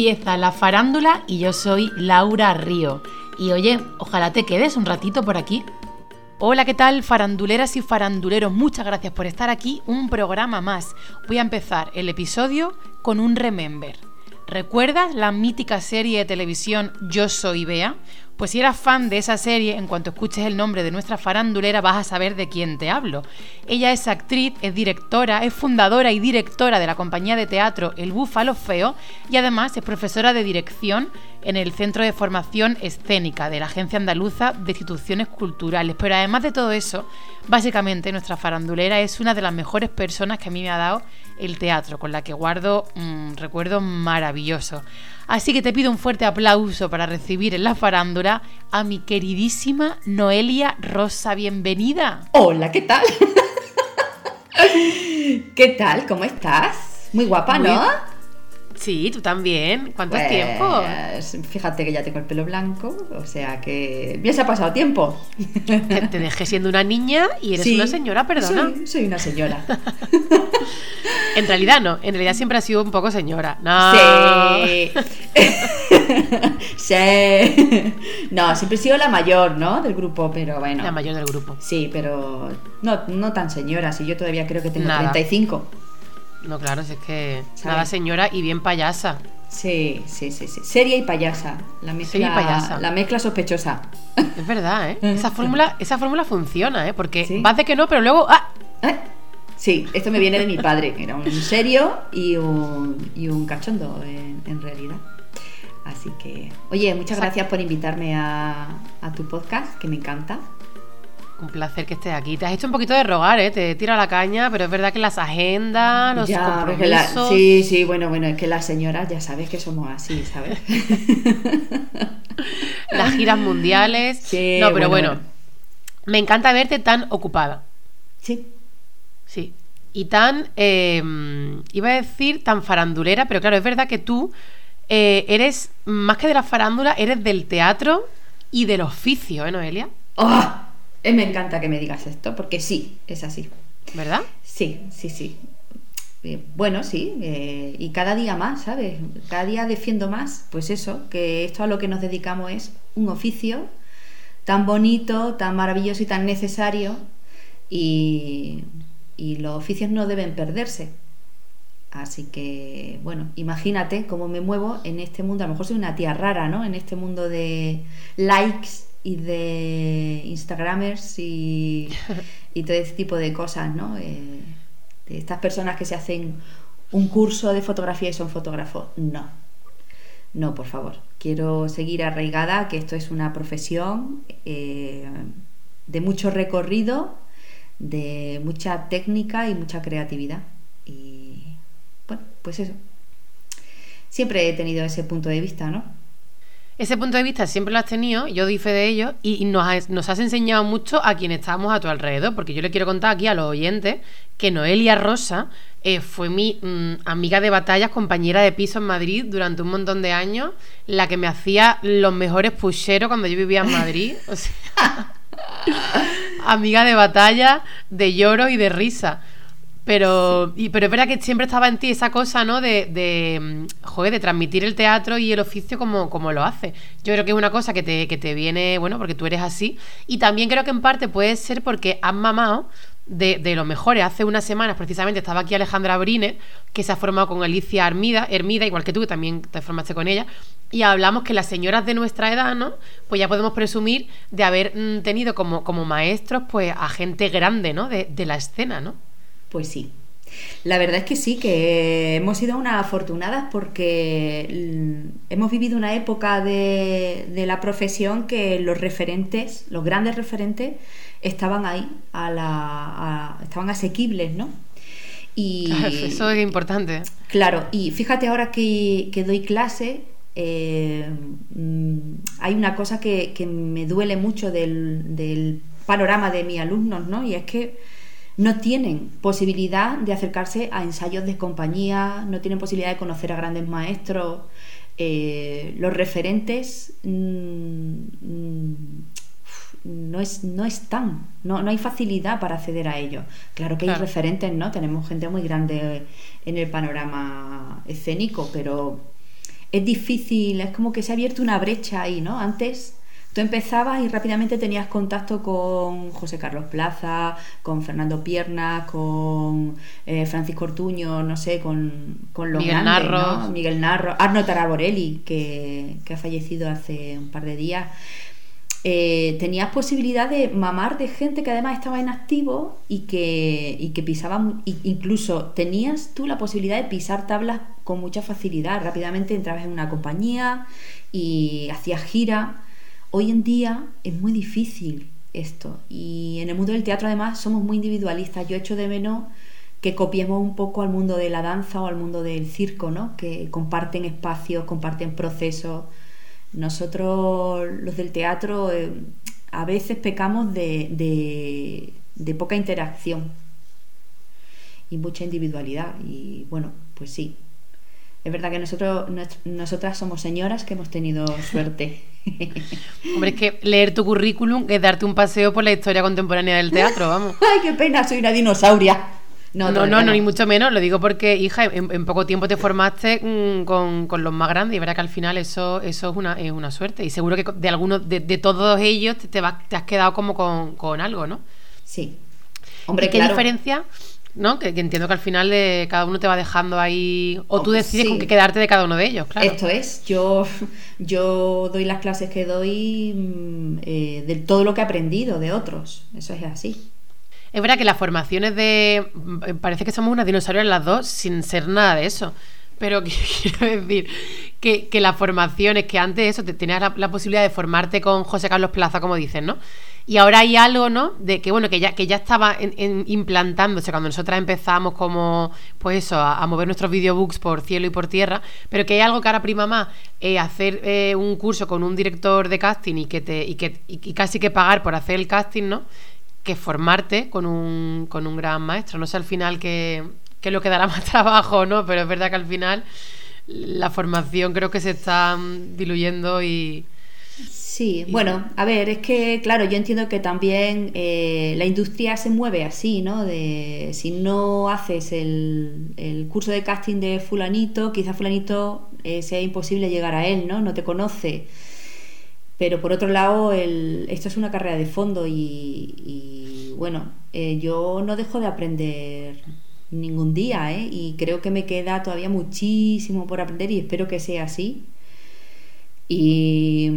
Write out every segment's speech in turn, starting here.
Empieza la farándula y yo soy Laura Río. Y oye, ojalá te quedes un ratito por aquí. Hola, ¿qué tal faranduleras y faranduleros? Muchas gracias por estar aquí, un programa más. Voy a empezar el episodio con un remember. ¿Recuerdas la mítica serie de televisión Yo Soy Bea? Pues si eras fan de esa serie, en cuanto escuches el nombre de nuestra farandulera vas a saber de quién te hablo. Ella es actriz, es directora, es fundadora y directora de la compañía de teatro El Búfalo Feo y además es profesora de dirección en el Centro de Formación Escénica de la Agencia Andaluza de Instituciones Culturales. Pero además de todo eso, básicamente nuestra farandulera es una de las mejores personas que a mí me ha dado el teatro, con la que guardo un recuerdo maravilloso. Así que te pido un fuerte aplauso para recibir en la farándula a mi queridísima Noelia Rosa. Bienvenida. Hola, ¿qué tal? ¿Qué tal? ¿Cómo estás? Muy guapa, ¿no? Sí, tú también. ¿Cuánto pues, tiempo? Fíjate que ya tengo el pelo blanco, o sea que bien se ha pasado tiempo. Te, dejé siendo una niña y eres una señora, perdona. Soy, soy una señora. en realidad no, en realidad siempre ha sido un poco señora. No. Sí. sí. No, siempre he sido la mayor, ¿no? Del grupo, pero bueno. La mayor del grupo. Sí, pero no, no tan señora, si yo todavía creo que tengo 35. No, claro, si es que nada señora y bien payasa. Sí, sí, sí, sí. Seria y payasa. La mezcla, y payasa. La mezcla sospechosa. Es verdad, ¿eh? Esa fórmula, esa fórmula funciona, ¿eh? Porque vas de que no, pero luego. ¡Ah! ¿Eh? Sí, esto me viene de mi padre. Era un serio y un, y un cachondo, en, realidad. Así que, oye, muchas gracias por invitarme a, a tu podcast, que me encanta. Un placer que estés aquí. Te has hecho un poquito de rogar, ¿eh? Te tira la caña, pero es verdad que las agendas, los compromisos... sí, sí, bueno, bueno, es que las señoras ya sabes que somos así, ¿sabes? las giras mundiales... Sí, no, pero bueno, me encanta verte tan ocupada. Sí. Sí. Y tan, eh, iba a decir, tan farandulera, pero claro, es verdad que tú eh, eres, más que de la farándula, eres del teatro y del oficio, ¿eh, Noelia? ¡Oh! Eh, me encanta que me digas esto, porque sí, es así. ¿Verdad? Sí, sí, sí. Eh, bueno, sí, eh, y cada día más, ¿sabes? Cada día defiendo más, pues eso, que esto a lo que nos dedicamos es un oficio tan bonito, tan maravilloso y tan necesario, y, y los oficios no deben perderse. Así que, bueno, imagínate cómo me muevo en este mundo, a lo mejor soy una tía rara, ¿no? En este mundo de likes y de Instagramers y, todo ese tipo de cosas, ¿no? Eh, de estas personas que se hacen un curso de fotografía y son fotógrafos. No, no, por favor. Quiero seguir arraigada que esto es una profesión eh, de mucho recorrido, de mucha técnica y mucha creatividad. Y bueno, pues eso. Siempre he tenido ese punto de vista, ¿no? Ese punto de vista siempre lo has tenido, yo di fe de ello, y nos has, enseñado mucho a quienes estamos a tu alrededor, porque yo le quiero contar aquí a los oyentes que Noelia Rosa eh, fue mi mm, amiga de batallas, compañera de piso en Madrid durante un montón de años, la que me hacía los mejores pusheros cuando yo vivía en Madrid. amiga de batalla, de lloro y de risa. Pero, pero es verdad que siempre estaba en ti esa cosa, ¿no? De, de, mm, joder, de transmitir el teatro y el oficio como, como lo hace. Yo creo que es una cosa que te, que te viene, bueno, porque tú eres así. Y también creo que en parte puede ser porque has mamado de, de los mejores. Hace unas semanas, precisamente, estaba aquí Alejandra Brine, que se ha formado con Alicia Hermida, Hermida, igual que tú, que también te formaste con ella. Y hablamos que las señoras de nuestra edad, ¿no? Pues ya podemos presumir de haber mm, tenido como, como maestros, pues, a gente grande, ¿no? De, de la escena, ¿no? Pues sí. La verdad es que sí, que hemos sido unas afortunadas porque hemos vivido una época de, la profesión que los referentes, los grandes referentes, estaban ahí, a la, estaban asequibles, ¿no? Y, eso es importante. Claro, y fíjate ahora que, doy clase, eh, mm, hay una cosa que, me duele mucho del, del panorama de mis alumnos, ¿no? Y es que no tienen posibilidad de acercarse a ensayos de compañía, no tienen posibilidad de conocer a grandes maestros. Eh, los referentes mm, mm, no, es, no están, no, no hay facilidad para acceder a ellos. Claro que hay referentes, ¿no? Tenemos gente muy grande en el panorama escénico, pero es difícil, es como que se ha abierto una brecha ahí, ¿no? Antes tú empezabas y rápidamente tenías contacto con José Carlos Plaza, con Fernando Pierna, con eh, Francisco Ortuño, no sé, con, con los Miguel grandes, Narro. ¿no? Miguel Narro, Arno Taraborelli, que, que ha fallecido hace un par de días. Eh, tenías posibilidad de mamar de gente que además estaba en activo y que, y que pisaban, y- incluso tenías tú la posibilidad de pisar tablas con mucha facilidad. Rápidamente entrabas en una compañía y hacías gira. Hoy en día es muy difícil esto. Y en el mundo del teatro además somos muy individualistas. Yo echo de menos que copiemos un poco al mundo de la danza o al mundo del circo, ¿no? Que comparten espacios, comparten procesos. Nosotros, los del teatro, eh, a veces pecamos de, poca interacción y mucha individualidad. Y bueno, pues sí. Es verdad que nosotros, nosotras somos señoras que hemos tenido suerte. Hombre, es que leer tu currículum es darte un paseo por la historia contemporánea del teatro, vamos. ¡Ay, qué pena! Soy una dinosauria. No, no, no, ni mucho menos. Lo digo porque, hija, en, en poco tiempo te formaste mm, con, con los más grandes y verás que al final eso, eso es, una, es una suerte. Y seguro que de algunos, de, de todos ellos te, te, vas- te has quedado como con, con algo, ¿no? Sí. Hombre, ¿Y qué claro. diferencia? ¿No? Que, que entiendo que al final eh, cada uno te va dejando ahí. O tú decides sí. con qué quedarte de cada uno de ellos, claro. Esto es, yo, yo doy las clases que doy mm, eh, de todo lo que he aprendido de otros. Eso es así. Es verdad que las formaciones de. mm, Parece que somos unas dinosaurios las dos sin ser nada de eso. Pero quiero decir que, que las formaciones que antes eso, te tenías la, posibilidad de formarte con José Carlos Plaza, como dicen, ¿no? Y ahora hay algo, ¿no? De que bueno, que ya, que ya estaba en- en- implantándose cuando nosotras empezamos como, pues eso, a, mover nuestros videobooks por cielo y por tierra, pero que hay algo que ahora prima más, eh, hacer eh, un curso con un director de casting y que te, y que y casi que pagar por hacer el casting, ¿no? que formarte con un, con un gran maestro. No sé al final que, que lo que dará más trabajo, ¿no? Pero es verdad que al final la formación creo que se está mm, diluyendo y... Sí, bueno, a ver, es que, claro, yo entiendo que también eh, la industria se mueve así, ¿no? De si no haces el, el curso de casting de fulanito, quizá fulanito eh, sea imposible llegar a él, ¿no? No te conoce. Pero por otro lado, el- esto es una carrera de fondo y, y, bueno, eh, yo no dejo de aprender ningún día, ¿eh? Y creo que me queda todavía muchísimo por aprender y espero que sea así. Y,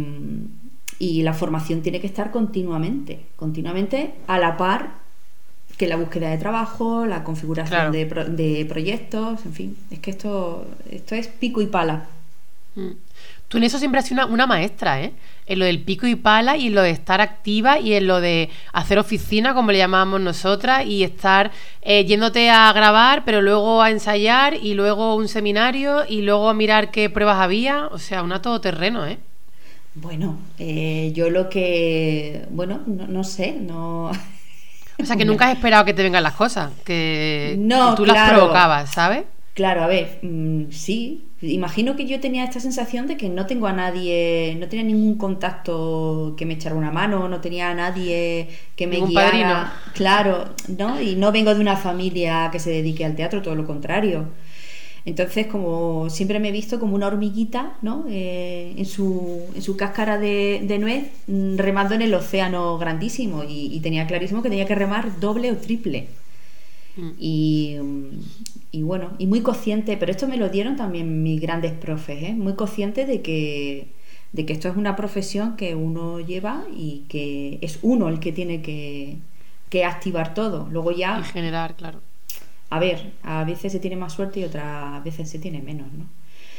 y la formación tiene que estar continuamente, continuamente a la par que la búsqueda de trabajo, la configuración Claro. de, pro- de proyectos, en fin, es que esto, esto es pico y pala. Mm. Tú en eso siempre has sido una, una maestra, ¿eh? En lo del pico y pala y en lo de estar activa y en lo de hacer oficina, como le llamábamos nosotras, y estar eh, yéndote a grabar, pero luego a ensayar y luego un seminario y luego a mirar qué pruebas había. O sea, una todoterreno, ¿eh? Bueno, eh, yo lo que, bueno, no, no sé, no... O sea, que nunca has esperado que te vengan las cosas, que, No, que tú las provocabas, ¿sabes? Claro, a ver, mm, sí, imagino que yo tenía esta sensación de que no tengo a nadie, no tenía ningún contacto que me echara una mano, no tenía a nadie que me guiara. padrino. Claro, ¿no? Y no vengo de una familia que se dedique al teatro, todo lo contrario. Entonces, como siempre me he visto como una hormiguita, ¿no? Eh, en, su, en su cáscara de, de nuez, mm, remando en el océano grandísimo. Y, y tenía clarísimo que tenía que remar doble o triple. Mm. Y, y bueno, y muy consciente, pero esto me lo dieron también mis grandes profes, ¿eh? muy consciente de que, de que esto es una profesión que uno lleva y que es uno el que tiene que, que activar todo. Luego ya, Y generar, claro. a ver, a veces se tiene más suerte y otras veces se tiene menos, ¿no?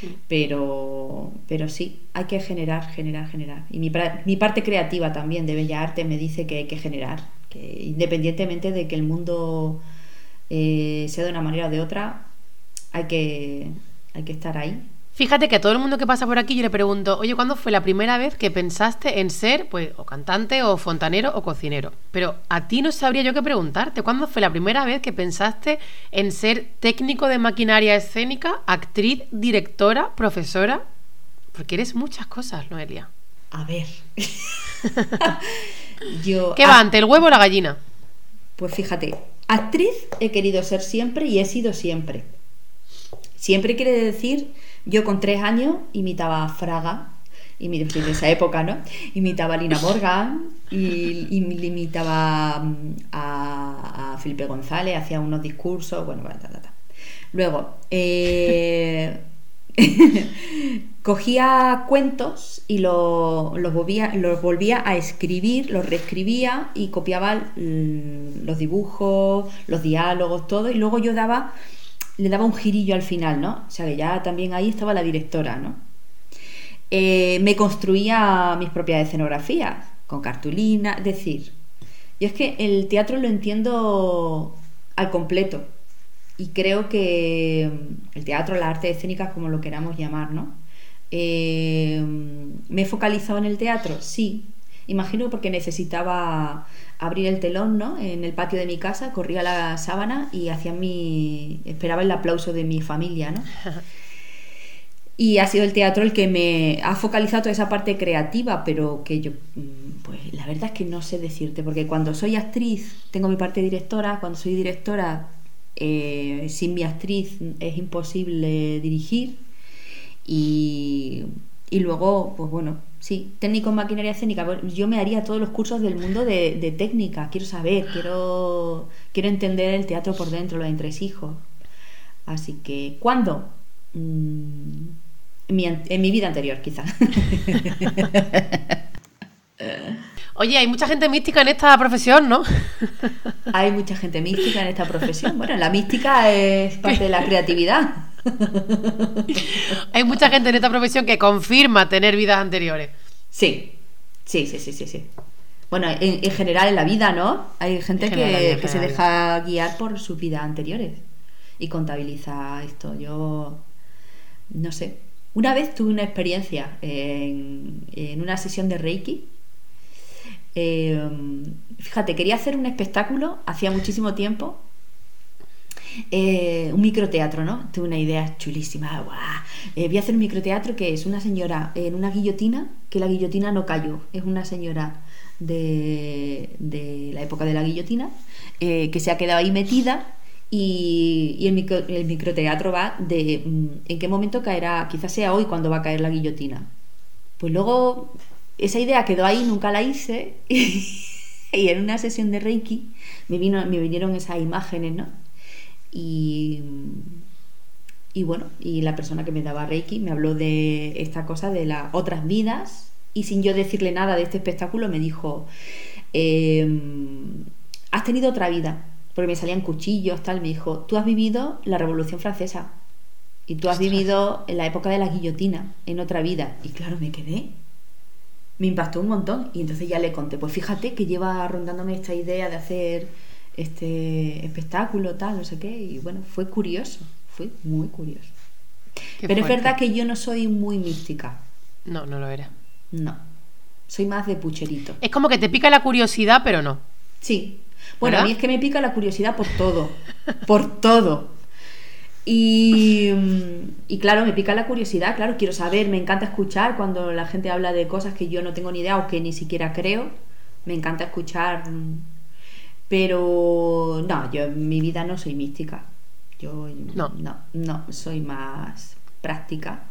Mm. Pero, pero sí, hay que generar, generar, generar. Y mi, mi parte creativa también de Bella Arte me dice que hay que generar, que independientemente de que el mundo eh, sea de una manera o de otra, hay que, hay que estar ahí. Fíjate que a todo el mundo que pasa por aquí yo le pregunto, oye, ¿cuándo fue la primera vez que pensaste en ser, pues, o cantante, o fontanero, o cocinero? Pero a ti no sabría yo qué preguntarte. ¿Cuándo fue la primera vez que pensaste en ser técnico de maquinaria escénica, actriz, directora, profesora? Porque eres muchas cosas, Noelia. A ver. Yo, ¿Qué ah, va ante el huevo o la gallina? Pues fíjate, actriz he querido ser siempre y he sido siempre. Siempre quiere decir Yo con tres años imitaba a Fraga, y de esa época, ¿no? Imitaba a Lina Morgan y, imitaba mm, a, Felipe González, hacía unos discursos, bueno, ta, ta, ta. Luego, eh, cogía cuentos y los, volvía, los volvía a escribir, los reescribía y copiaba los dibujos, los diálogos, todo, y luego yo daba, le daba un girillo al final, ¿no? O sea que ya también ahí estaba la directora, ¿no? Eh, me construía mis propias escenografías, con cartulina, es decir, yo es que el teatro lo entiendo al completo y creo que mm, el teatro, las artes escénicas, como lo queramos llamar, ¿no? Eh, ¿Me he focalizado en el teatro? Sí. Imagino porque necesitaba abrir el telón, ¿no? En el patio de mi casa, corría la sábana y hacía mi... esperaba el aplauso de mi familia, ¿no? Y ha sido el teatro el que me ha focalizado toda esa parte creativa, pero que yo, mm, pues la verdad es que no sé decirte, porque cuando soy actriz tengo mi parte directora, cuando soy directora eh, sin mi actriz es imposible dirigir y, luego, pues bueno, sí, técnico en maquinaria escénica, yo me haría todos los cursos del mundo de, de técnica, quiero saber, quiero, quiero entender el teatro por dentro, los entresijos. Así que, ¿cuándo? Mm, en, mi, en mi vida anterior, quizá. Oye, hay mucha gente mística en esta profesión, ¿no? Hay mucha gente mística en esta profesión. Bueno, la mística es parte de la creatividad. Hay mucha gente en esta profesión que confirma tener vidas anteriores. Sí, sí, sí, sí, sí. sí. Bueno, en, general en la vida, ¿no? Hay gente que, que se deja guiar por sus vidas anteriores y contabiliza esto. Yo, no sé. Una vez tuve una experiencia en, en una sesión de Reiki Em, fíjate, quería hacer un espectáculo hacía muchísimo tiempo. Eh, un microteatro, ¿no? Tuve una idea chulísima. Eh, voy a hacer un microteatro que es una señora en una guillotina, que la guillotina no cayó. Es una señora de, la época de la guillotina, eh, que se ha quedado ahí metida y, el, el, microteatro va de mm, en qué momento caerá, quizás sea hoy cuando va a caer la guillotina. Pues luego esa idea quedó ahí, nunca la hice. y en una sesión de Reiki me, vino, me vinieron esas imágenes, ¿no? Y, y bueno, y la persona que me daba Reiki me habló de esta cosa de las otras vidas y sin yo decirle nada de este espectáculo me dijo, em, has tenido otra vida, porque me salían cuchillos, tal, me dijo, tú has vivido la Revolución Francesa y tú has vivido en la época de la guillotina, en otra vida. Y claro, me quedé me impactó un montón. Y entonces ya le conté, pues fíjate que lleva rondándome esta idea de hacer este espectáculo, tal, no sé qué. Y bueno, fue curioso, fue muy curioso. Pero es verdad que yo no soy muy mística. No, no lo era. No. Soy más de pucherito. Es como que te pica la curiosidad, pero no. Sí. Bueno, a mí es que me pica la curiosidad por todo. por todo. Mm, y, claro, me pica la curiosidad, claro, quiero saber, me encanta escuchar cuando la gente habla de cosas que yo no tengo ni idea o que ni siquiera creo, me encanta escuchar, mm, pero no, yo en mi vida no soy mística, yo no, no, no soy más práctica.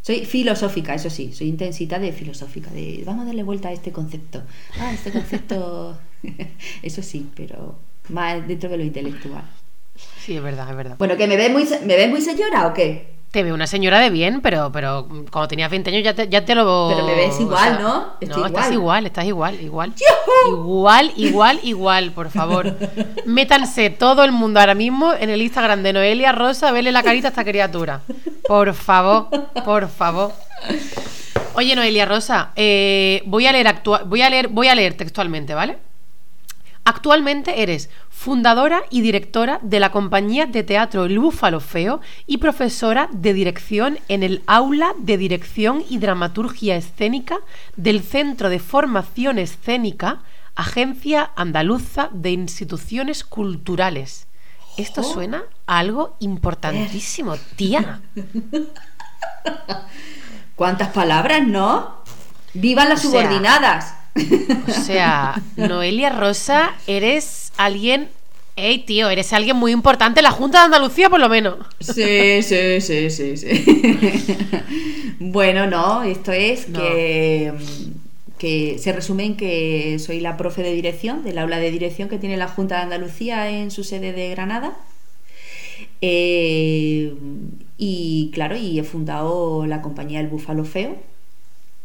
Soy filosófica, eso sí, soy intensita de filosófica, de vamos a darle vuelta a este concepto. Ah, este concepto, eso sí, pero más dentro de lo intelectual. Sí, es verdad, es verdad. Bueno, ¿que me ves muy, me ves muy señora o qué? Te veo una señora de bien, pero, pero cuando tenías 20 años ya te, ya te lo... Pero me ves igual, ¿no? no, estás igual, estás igual, igual. Igual, igual, igual, por favor. Métanse todo el mundo ahora mismo en el Instagram de Noelia Rosa, vele la carita a esta criatura. Por favor, por favor. Oye, Noelia Rosa, eh, voy a leer voy a leer, voy a leer textualmente, ¿vale? Actualmente eres fundadora y directora de la compañía de teatro El Búfalo Feo y profesora de dirección en el Aula de Dirección y Dramaturgia Escénica del Centro de Formación Escénica, Agencia Andaluza de Instituciones Culturales. Esto suena a algo importantísimo, tía. ¿Cuántas palabras, no? ¡Vivan las subordinadas! O sea, Noelia Rosa, eres alguien Ey, tío, eres alguien muy importante en la Junta de Andalucía, por lo menos. Sí, sí, sí, sí, sí. bueno, no, esto es que, que se resume en que soy la profe de dirección del aula de dirección que tiene la Junta de Andalucía en su sede de Granada. Eh, y claro, y he fundado la compañía El Búfalo Feo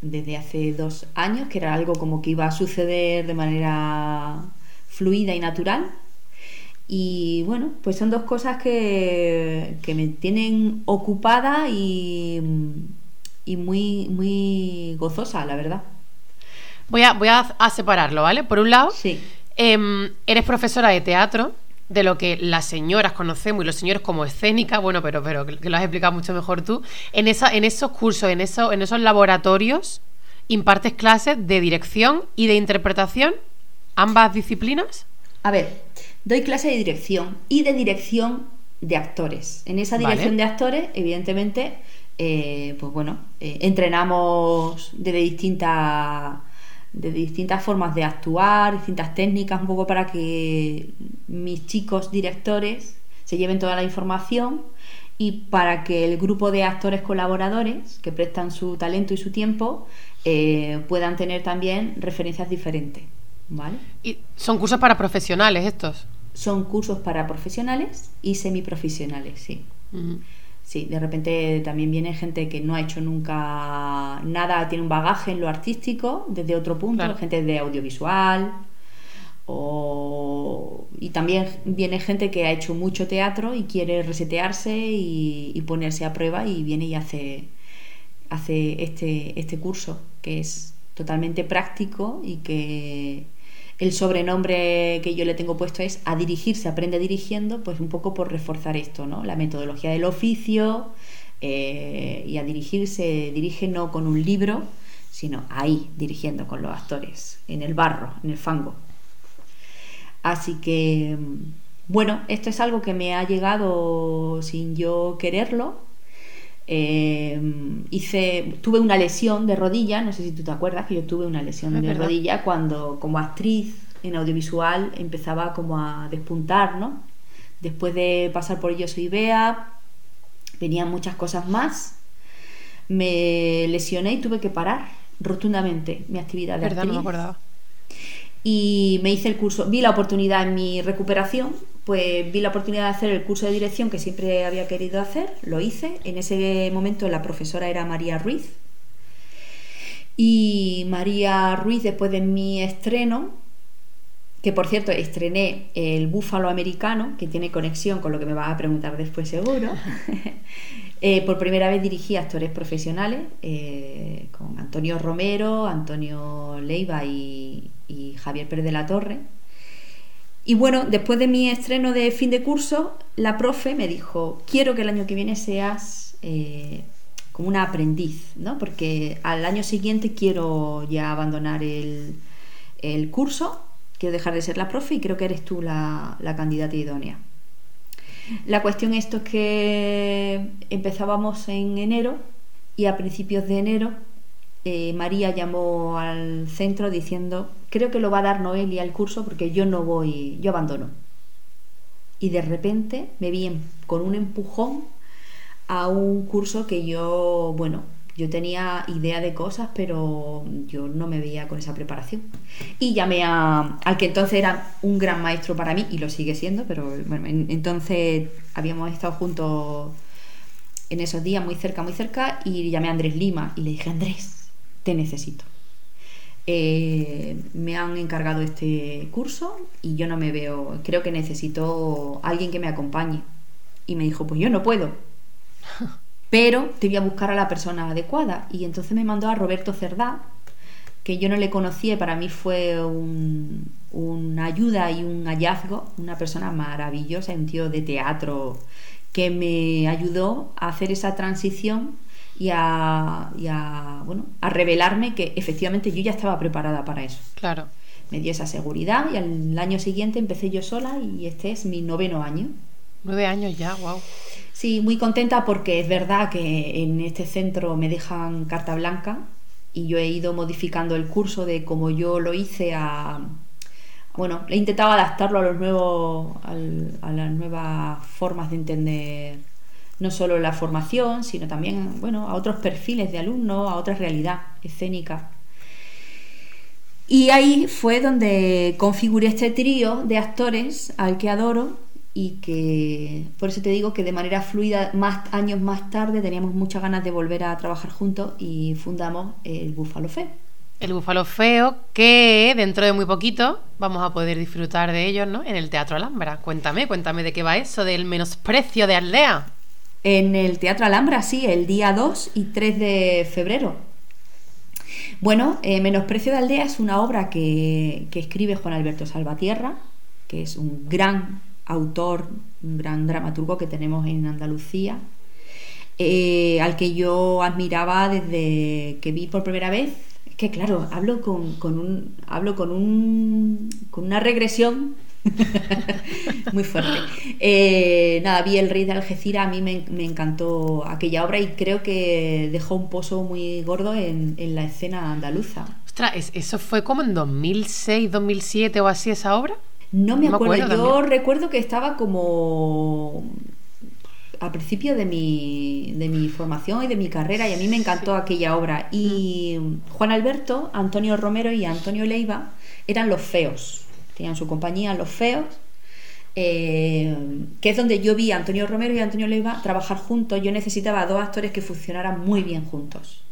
desde hace dos años, que era algo como que iba a suceder de manera fluida y natural. Y bueno, pues son dos cosas que, que me tienen ocupada y, y, muy, muy gozosa, la verdad. Voy a, voy a, separarlo, ¿vale? Por un lado, sí. Em, eres profesora de teatro, de lo que las señoras conocemos y los señores como escénica, bueno, pero, pero que lo has explicado mucho mejor tú. En, esa, en esos cursos, en, eso, en esos laboratorios, impartes clases de dirección y de interpretación, ambas disciplinas. A ver, doy clase de dirección y de dirección de actores. En esa dirección de actores, evidentemente, eh, pues bueno, eh, entrenamos desde distintas de distintas formas de actuar, distintas técnicas, un poco para que mis chicos directores se lleven toda la información y para que el grupo de actores colaboradores que prestan su talento y su tiempo eh, puedan tener también referencias diferentes. ¿vale? ¿Y son cursos para profesionales estos? Son cursos para profesionales y semiprofesionales, sí. Sí, de repente también viene gente que no ha hecho nunca nada, tiene un bagaje en lo artístico desde otro punto, gente de audiovisual. Y también viene gente que ha hecho mucho teatro y quiere resetearse y, ponerse a prueba y viene y hace, hace este, este curso que es totalmente práctico y que el sobrenombre que yo le tengo puesto es a dirigirse, aprende dirigiendo, pues un poco por reforzar esto, ¿no? La metodología del oficio eh, y a dirigirse, dirige no con un libro, sino ahí, dirigiendo con los actores, en el barro, en el fango. Así que, bueno, esto es algo que me ha llegado sin yo quererlo, eh, hice, tuve una lesión de rodilla, no sé si tú te acuerdas que yo tuve una lesión de rodilla cuando como actriz en audiovisual empezaba como a despuntar, ¿no? Después de pasar por Yo Soy Bea, venían muchas cosas más. Me lesioné y tuve que parar rotundamente mi actividad de ¿Verdad? No me acordaba. Y me hice el curso, vi la oportunidad en mi recuperación pues vi la oportunidad de hacer el curso de dirección que siempre había querido hacer, lo hice. En ese momento la profesora era María Ruiz. Y María Ruiz, después de mi estreno, que por cierto estrené el búfalo americano, que tiene conexión con lo que me vas a preguntar después seguro, eh, por primera vez dirigí actores profesionales eh, con Antonio Romero, Antonio Leiva y, y Javier Pérez de la Torre y bueno, después de mi estreno de fin de curso, la profe me dijo, quiero que el año que viene seas eh, como una aprendiz, ¿no? Porque al año siguiente quiero ya abandonar el, curso, quiero dejar de ser la profe y creo que eres tú la, la candidata idónea. La cuestión esto es que empezábamos en enero y a principios de enero eh, María llamó al centro diciendo, creo que lo va a dar Noelia el curso porque yo no voy, yo abandono. Y de repente me vi con un empujón a un curso que yo, bueno, yo tenía idea de cosas, pero yo no me veía con esa preparación. Y llamé a, al que entonces era un gran maestro para mí, y lo sigue siendo, pero bueno, entonces habíamos estado juntos en esos días muy cerca, muy cerca, y llamé a Andrés Lima y le dije, Andrés, te necesito. Eh, me han encargado este curso y yo no me veo, creo que necesito alguien que me acompañe. Y me dijo, pues yo no puedo, pero te voy a buscar a la persona adecuada. Y entonces me mandó a Roberto Cerdá, que yo no le conocía para mí fue una ayuda y un hallazgo, una persona maravillosa, un tío de teatro que me ayudó a hacer esa transición y a, bueno, a revelarme que efectivamente yo ya estaba preparada para eso. Claro. Me dio esa seguridad y al año siguiente empecé yo sola y este es mi noveno año. Nueve años ya, wow. Sí, muy contenta porque es verdad que en este centro me dejan carta blanca y yo he ido modificando el curso de como yo lo hice a, bueno, he intentado adaptarlo a los nuevos, a las nuevas formas de entender no solo la formación, sino también, bueno, a otros perfiles de alumnos, a otra realidad escénica. Y ahí fue donde configuré este trío de actores al que adoro y que por eso te digo que de manera fluida más años más tarde teníamos muchas ganas de volver a trabajar juntos y fundamos el Búfalo Feo. El Búfalo Feo que dentro de muy poquito vamos a poder disfrutar de ellos ¿no? en el Teatro Alhambra. Cuéntame, cuéntame de qué va eso del menosprecio de aldea. En el Teatro Alhambra, sí, el día 2 y 3 de febrero. Bueno, eh, Menosprecio de Aldea es una obra que, que escribe Juan Alberto Salvatierra, que es un gran autor, un gran dramaturgo que tenemos en Andalucía, eh, al que yo admiraba desde que vi por primera vez. Es que claro, hablo con, un, hablo con, un, con una regresión muy fuerte. Eh, nada, vi El Rey de Algeciras, a mí me, encantó aquella obra y creo que dejó un pozo muy gordo en, en la escena andaluza. Ostras, ¿eso fue como en 2006, 2007 o así esa obra? No me, acuerdo. Yo recuerdo que estaba como al principio de mi, de mi formación y de mi carrera y a mí me encantó aquella obra. Y Juan Alberto, Antonio Romero y Antonio Leiva eran los feos. Tenían su compañía Los Feos, eh, que es donde yo vi a Antonio Romero y a Antonio Leiva trabajar juntos. Yo necesitaba dos actores que funcionaran muy bien juntos.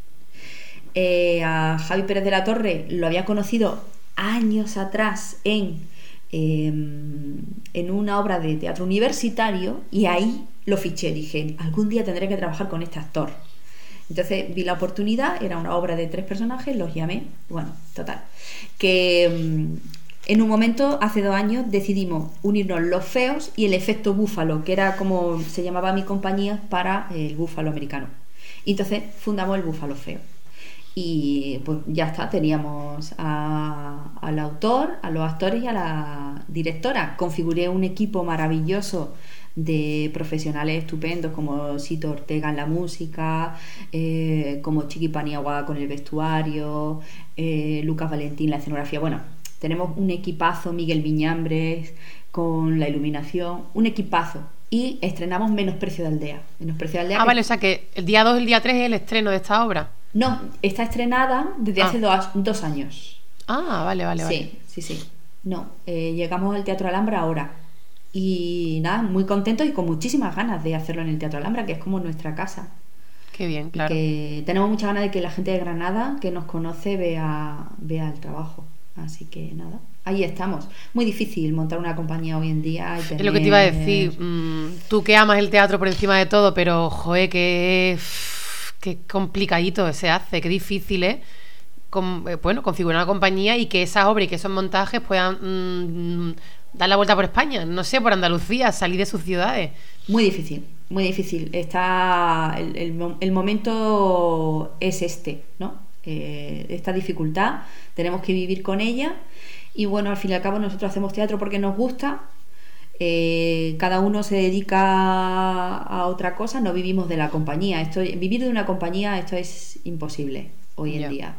Eh, a Javi Pérez de la Torre lo había conocido años atrás en Em, en una obra de teatro universitario y ahí lo fiché. Dije, algún día tendré que trabajar con este actor. Entonces vi la oportunidad, era una obra de tres personajes, los llamé. Bueno, total. Que em, en un momento, hace dos años, decidimos unirnos los feos y el efecto búfalo, que era como se llamaba mi compañía para el búfalo americano. Y entonces fundamos el búfalo feo. Y pues ya está, teníamos al autor, a los actores y a la directora. Configuré un equipo maravilloso de profesionales estupendos como Sito Ortega en la música, eh, como Chiqui Paniagua con el vestuario, eh, Lucas Valentín la escenografía. Bueno, tenemos un equipazo, Miguel Viñambres con la iluminación, un equipazo. Y estrenamos Menos Precio de Aldea. Menos Precio de Aldea ah, vale, o sea que el día 2 y el día 3 es el estreno de esta obra. No, está estrenada desde hace ah. dos, años. Ah, vale, vale, vale. Sí, sí, sí. No, eh, llegamos al Teatro Alhambra ahora. Y nada, muy contentos y con muchísimas ganas de hacerlo en el Teatro Alhambra, que es como nuestra casa. Qué bien, claro. Que tenemos muchas ganas de que la gente de Granada que nos conoce vea, vea el trabajo. Así que nada, ahí estamos. Muy difícil montar una compañía hoy en día. Es lo que te iba a decir. Mm, tú que amas el teatro por encima de todo, pero joder, que qué complicadito se hace, qué difícil es eh, bueno, configurar una compañía y que esa obra y que esos montajes puedan mm, dar la vuelta por España, no sé, por Andalucía, salir de sus ciudades. Muy difícil, muy difícil. Está el, momento es este, ¿no? Eh, esta dificultad, tenemos que vivir con ella y bueno, al fin y al cabo nosotros hacemos teatro porque nos gusta, eh, cada uno se dedica a otra cosa, no vivimos de la compañía. Esto, vivir de una compañía, esto es imposible hoy en día.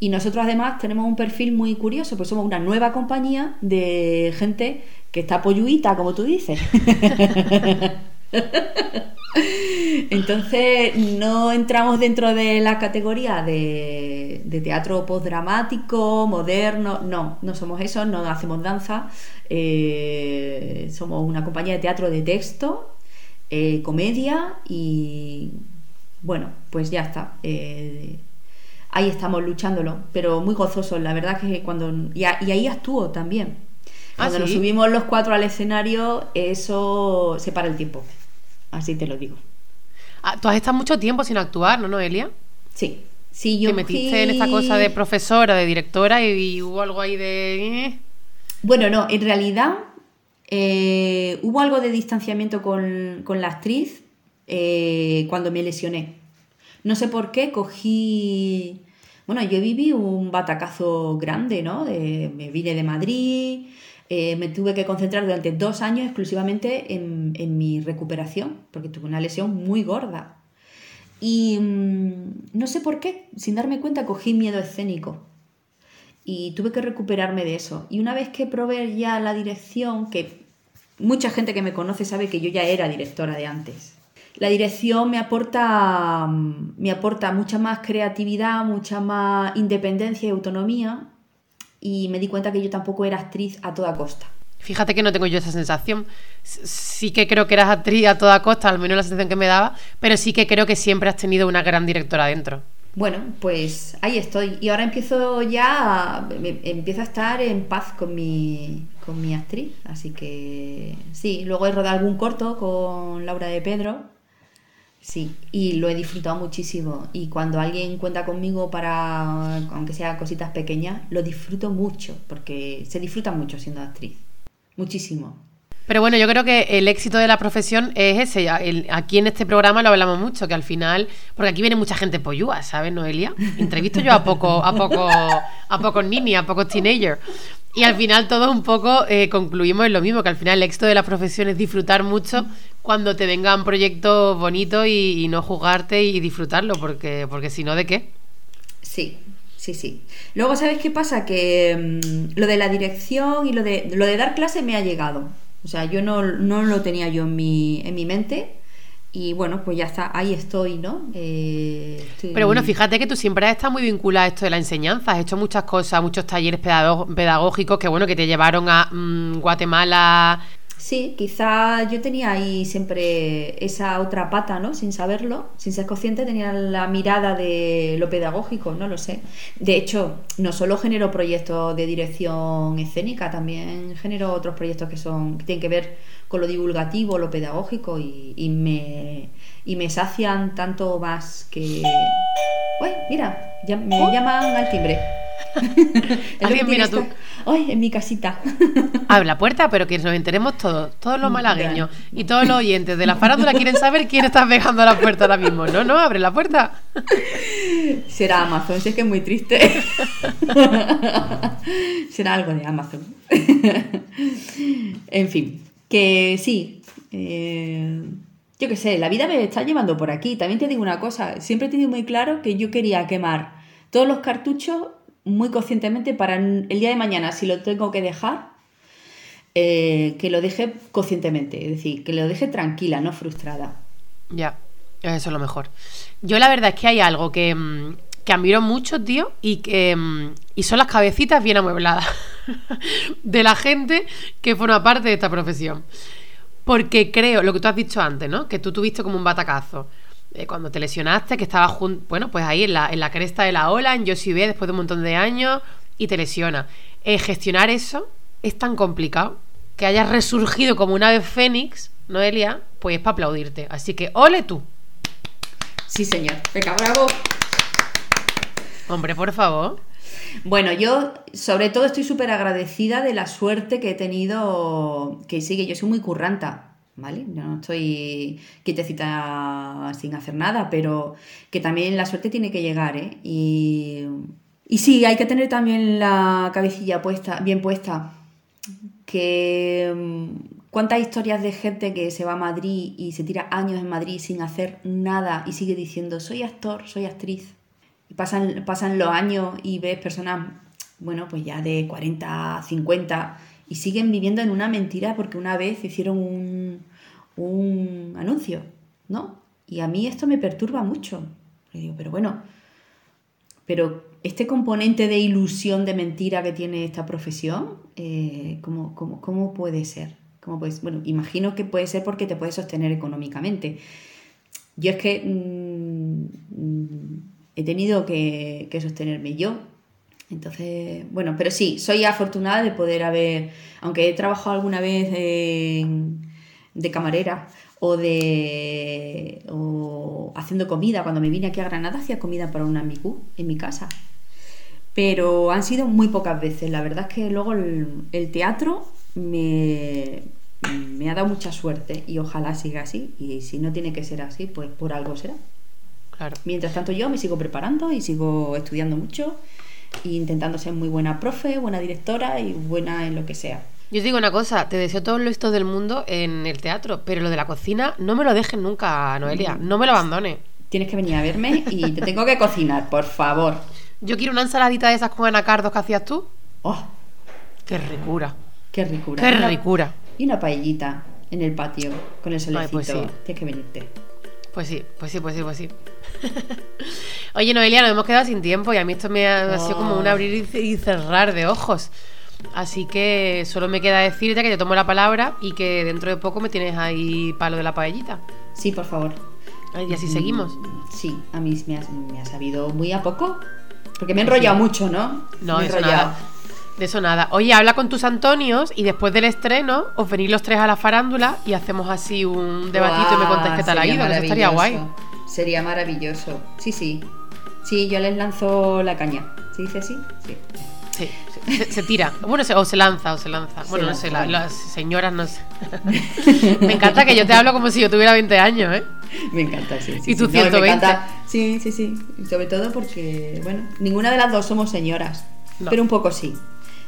Y nosotros además tenemos un perfil muy curioso, pues somos una nueva compañía de gente que está polluita, como tú dices. Entonces no entramos dentro de la categoría de, teatro postdramático, moderno, no, no somos eso, no hacemos danza, eh, somos una compañía de teatro de texto, eh, comedia y bueno, pues ya está. Eh, ahí estamos luchándolo, pero muy gozosos, la verdad que cuando... Y, ahí actúo también. Ah, cuando nos subimos los cuatro al escenario, eso se para el tiempo. Así te lo digo. Ah, tú has estado mucho tiempo sin actuar, ¿no, Noelia? Sí. Sí, yo Te metiste en esta cosa de profesora, de directora y, hubo algo ahí de... Eh. Bueno, no, en realidad eh, hubo algo de distanciamiento con, la actriz eh, cuando me lesioné. No sé por qué cogí... Bueno, yo viví un batacazo grande, ¿no? me vine de Madrid, eh, me tuve que concentrar durante dos años exclusivamente en, mi recuperación, porque tuve una lesión muy gorda. Y mm, no sé por qué, sin darme cuenta, cogí miedo escénico. y tuve que recuperarme de eso. Y una vez que probé ya la dirección, que mucha gente que me conoce sabe que yo ya era directora de antes. La dirección me aporta, me aporta mucha más creatividad, mucha más independencia y autonomía y me di cuenta que yo tampoco era actriz a toda costa. Fíjate que no tengo yo esa sensación. Sí que creo que eras actriz a toda costa, al menos la sensación que me daba, pero sí que creo que siempre has tenido una gran directora dentro. Bueno, pues ahí estoy. Y ahora empiezo ya, a, empiezo a estar en paz con mi, con mi actriz. Así que sí, luego he rodado algún corto con Laura de Pedro. Sí, y lo he disfrutado muchísimo. Y cuando alguien cuenta conmigo para, aunque sea cositas pequeñas, lo disfruto mucho, porque se disfruta mucho siendo actriz. Muchísimo. Pero bueno, yo creo que el éxito de la profesión es ese. aquí en este programa lo hablamos mucho, que al final, porque aquí viene mucha gente pollúa, ¿sabes, Noelia? Entrevisto yo a poco, a poco, a pocos niños, a pocos teenagers. Y al final todos un poco eh, concluimos en lo mismo, que al final el éxito de la profesión es disfrutar mucho cuando te vengan proyectos bonitos y, no jugarte y disfrutarlo, porque, porque si no, ¿de qué? Sí, sí, sí. Luego, ¿sabes qué pasa? Que mm, lo de la dirección y lo de, lo de dar clase me ha llegado. O sea, yo no, lo tenía yo en mi, en mi mente. Y bueno, pues ya está, ahí estoy, ¿no? Eh, Pero bueno, fíjate que tú siempre has estado muy vinculada a esto de la enseñanza, has hecho muchas cosas, muchos talleres pedagógicos que bueno, que te llevaron a mm, Guatemala, Sí, quizá yo tenía ahí siempre esa otra pata, ¿no? Sin saberlo, sin ser consciente, tenía la mirada de lo pedagógico, no lo sé. De hecho, no solo genero proyectos de dirección escénica, también genero otros proyectos que son que tienen que ver con lo divulgativo, lo pedagógico y, me, y me sacian tanto más que... Uy, mira, ya, me oh. llaman al timbre. Alguien mira tú. Ay, en mi casita. Abre la puerta, pero que nos enteremos todos, todos los malagueños y todos los oyentes de la farándula quieren saber quién está pegando a la puerta ahora mismo. No, no, abre la puerta. Será Amazon, si es que es muy triste. Será algo de Amazon. en fin, que sí. Eh, yo qué sé, la vida me está llevando por aquí. También te digo una cosa, siempre he tenido muy claro que yo quería quemar todos los cartuchos muy conscientemente para el día de mañana, si lo tengo que dejar, eh, que lo deje conscientemente, es decir, que lo deje tranquila, no frustrada. Ya, eso es lo mejor. Yo la verdad es que hay algo que, mm, que admiro mucho, tío, y que mm, y son las cabecitas bien amuebladas de la gente que forma parte de esta profesión. Porque creo, lo que tú has dicho antes, ¿no? Que tú tuviste como un batacazo. Eh, cuando te lesionaste, que estabas bueno, pues ahí en la, en la cresta de la ola, en Yoshi B, después de un montón de años, y te lesiona. Eh, gestionar eso es tan complicado que hayas resurgido como una vez fénix, Noelia, pues es para aplaudirte. Así que, ole tú. Sí, señor. Venga, bravo. Hombre, por favor. Bueno, yo sobre todo estoy súper agradecida de la suerte que he tenido, que sigue, yo soy muy curranta, ¿vale? Yo no estoy quietecita sin hacer nada, pero que también la suerte tiene que llegar, ¿eh? Y, y sí, hay que tener también la cabecilla puesta, bien puesta. Que mm, cuántas historias de gente que se va a Madrid y se tira años en Madrid sin hacer nada y sigue diciendo soy actor, soy actriz. Y pasan, pasan los años y ves personas, bueno, pues ya de 40, 50 y siguen viviendo en una mentira porque una vez hicieron un, un anuncio, ¿no? Y a mí esto me perturba mucho. digo, pero bueno, pero este componente de ilusión, de mentira que tiene esta profesión, eh, ¿cómo, cómo, puede ser? ¿Cómo? Bueno, imagino que puede ser porque te puedes sostener económicamente. Yo es que mm, mm, he tenido que sostenerme yo entonces, bueno, pero sí, soy afortunada de poder haber, aunque he trabajado alguna vez de camarera o de o haciendo comida, cuando me vine aquí a Granada hacía comida para un amigo en mi casa. Pero han sido muy pocas veces. La verdad es que luego el, teatro me, me ha dado mucha suerte y ojalá siga así. Y si no tiene que ser así, pues por algo será. Claro. Mientras tanto yo me sigo preparando y sigo estudiando mucho e intentando ser muy buena profe, buena directora y buena en lo que sea. Yo te digo una cosa, te deseo todo lo esto del mundo en el teatro, pero lo de la cocina no me lo dejes nunca, Noelia, no me lo abandone. Tienes que venir a verme y te tengo que cocinar, por favor. Yo quiero una ensaladita de esas con anacardos que hacías tú. ¡Oh! ¡Qué ricura! ¡Qué ricura! ¡Qué ricura! Y una paellita en el patio con el solecito. pues sí. Tienes que venirte. Pues sí, pues sí, pues sí, pues sí. Oye, Noelia, nos hemos quedado sin tiempo y a mí esto me ha, ha sido como un Oh. abrir y ce- y cerrar de ojos. Así que solo me queda decirte que te tomo la palabra y que dentro de poco me tienes ahí palo de la paellita. Sí, por favor. Y así seguimos. Sí, a mí me ha, me ha sabido muy a poco. Porque me he enrollado mucho, ¿no? No, me he eso enrollado. nada. De eso nada. Oye, habla con tus Antonios y después del estreno os venís los tres a la farándula y hacemos así un debatito y me contáis qué tal ha ido, que eso estaría guay. Sería maravilloso. Sí, sí. Sí, yo les lanzo la caña. ¿Se dice así? Sí. Sí, se, se- se tira. Bueno, se- o se lanza, o se lanza. Se bueno, no lanza, sé, la- las señoras no sé. me encanta que yo te hablo como si yo tuviera 20 años, ¿eh? Me encanta, sí. sí ¿Y tú sí. No, me 120? encanta. Sí, sí, sí. Sobre todo porque, bueno, ninguna de las dos somos señoras. No. Pero un poco sí.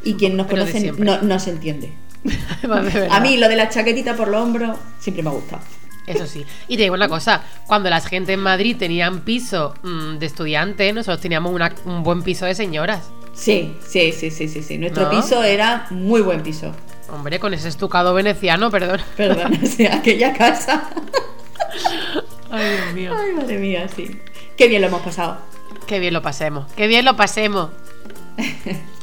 Y quien nos conoce no, no se entiende. A mí lo de la chaquetita por los hombros siempre me ha gustado. Eso sí. Y te digo una cosa, cuando la gente en Madrid tenían piso mm, de estudiante, nosotros teníamos una- un buen piso de señoras. Sí, sí, sí, sí, sí, sí. Nuestro ¿No? piso era muy buen piso. Hombre, con ese estucado veneciano, perdón. Perdón, o sea, aquella casa. Ay, Dios mío. Ay, madre mía, sí. Qué bien lo hemos pasado. Qué bien lo pasemos, qué bien lo pasemos.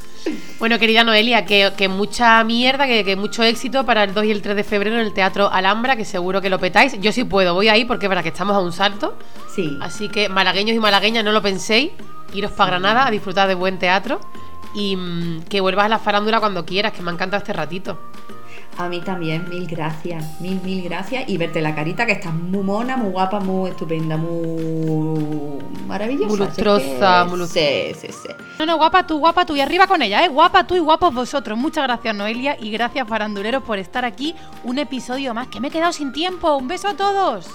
Bueno, querida Noelia, que, que mucha mierda, que, que mucho éxito para el 2 y el 3 de febrero en el Teatro Alhambra, que seguro que lo petáis. Yo sí puedo, voy ahí porque verdad que estamos a un salto. Sí. Así que malagueños y malagueñas, no lo penséis, iros para Granada a disfrutar de buen teatro y mm, que vuelvas a la farándula cuando quieras, que me ha encantado este ratito. A mí también, mil gracias, mil, mil gracias. Y verte la carita, que estás muy mona, muy guapa, muy estupenda, muy maravillosa. Muy lustrosa, muy lustrosa. Sí, sí, sí. No, no, guapa tú, guapa tú, y arriba con ella, ¿eh? Guapa tú y guapos vosotros. Muchas gracias, Noelia, y gracias, faranduleros, por estar aquí un episodio más, que me he quedado sin tiempo. Un beso a todos.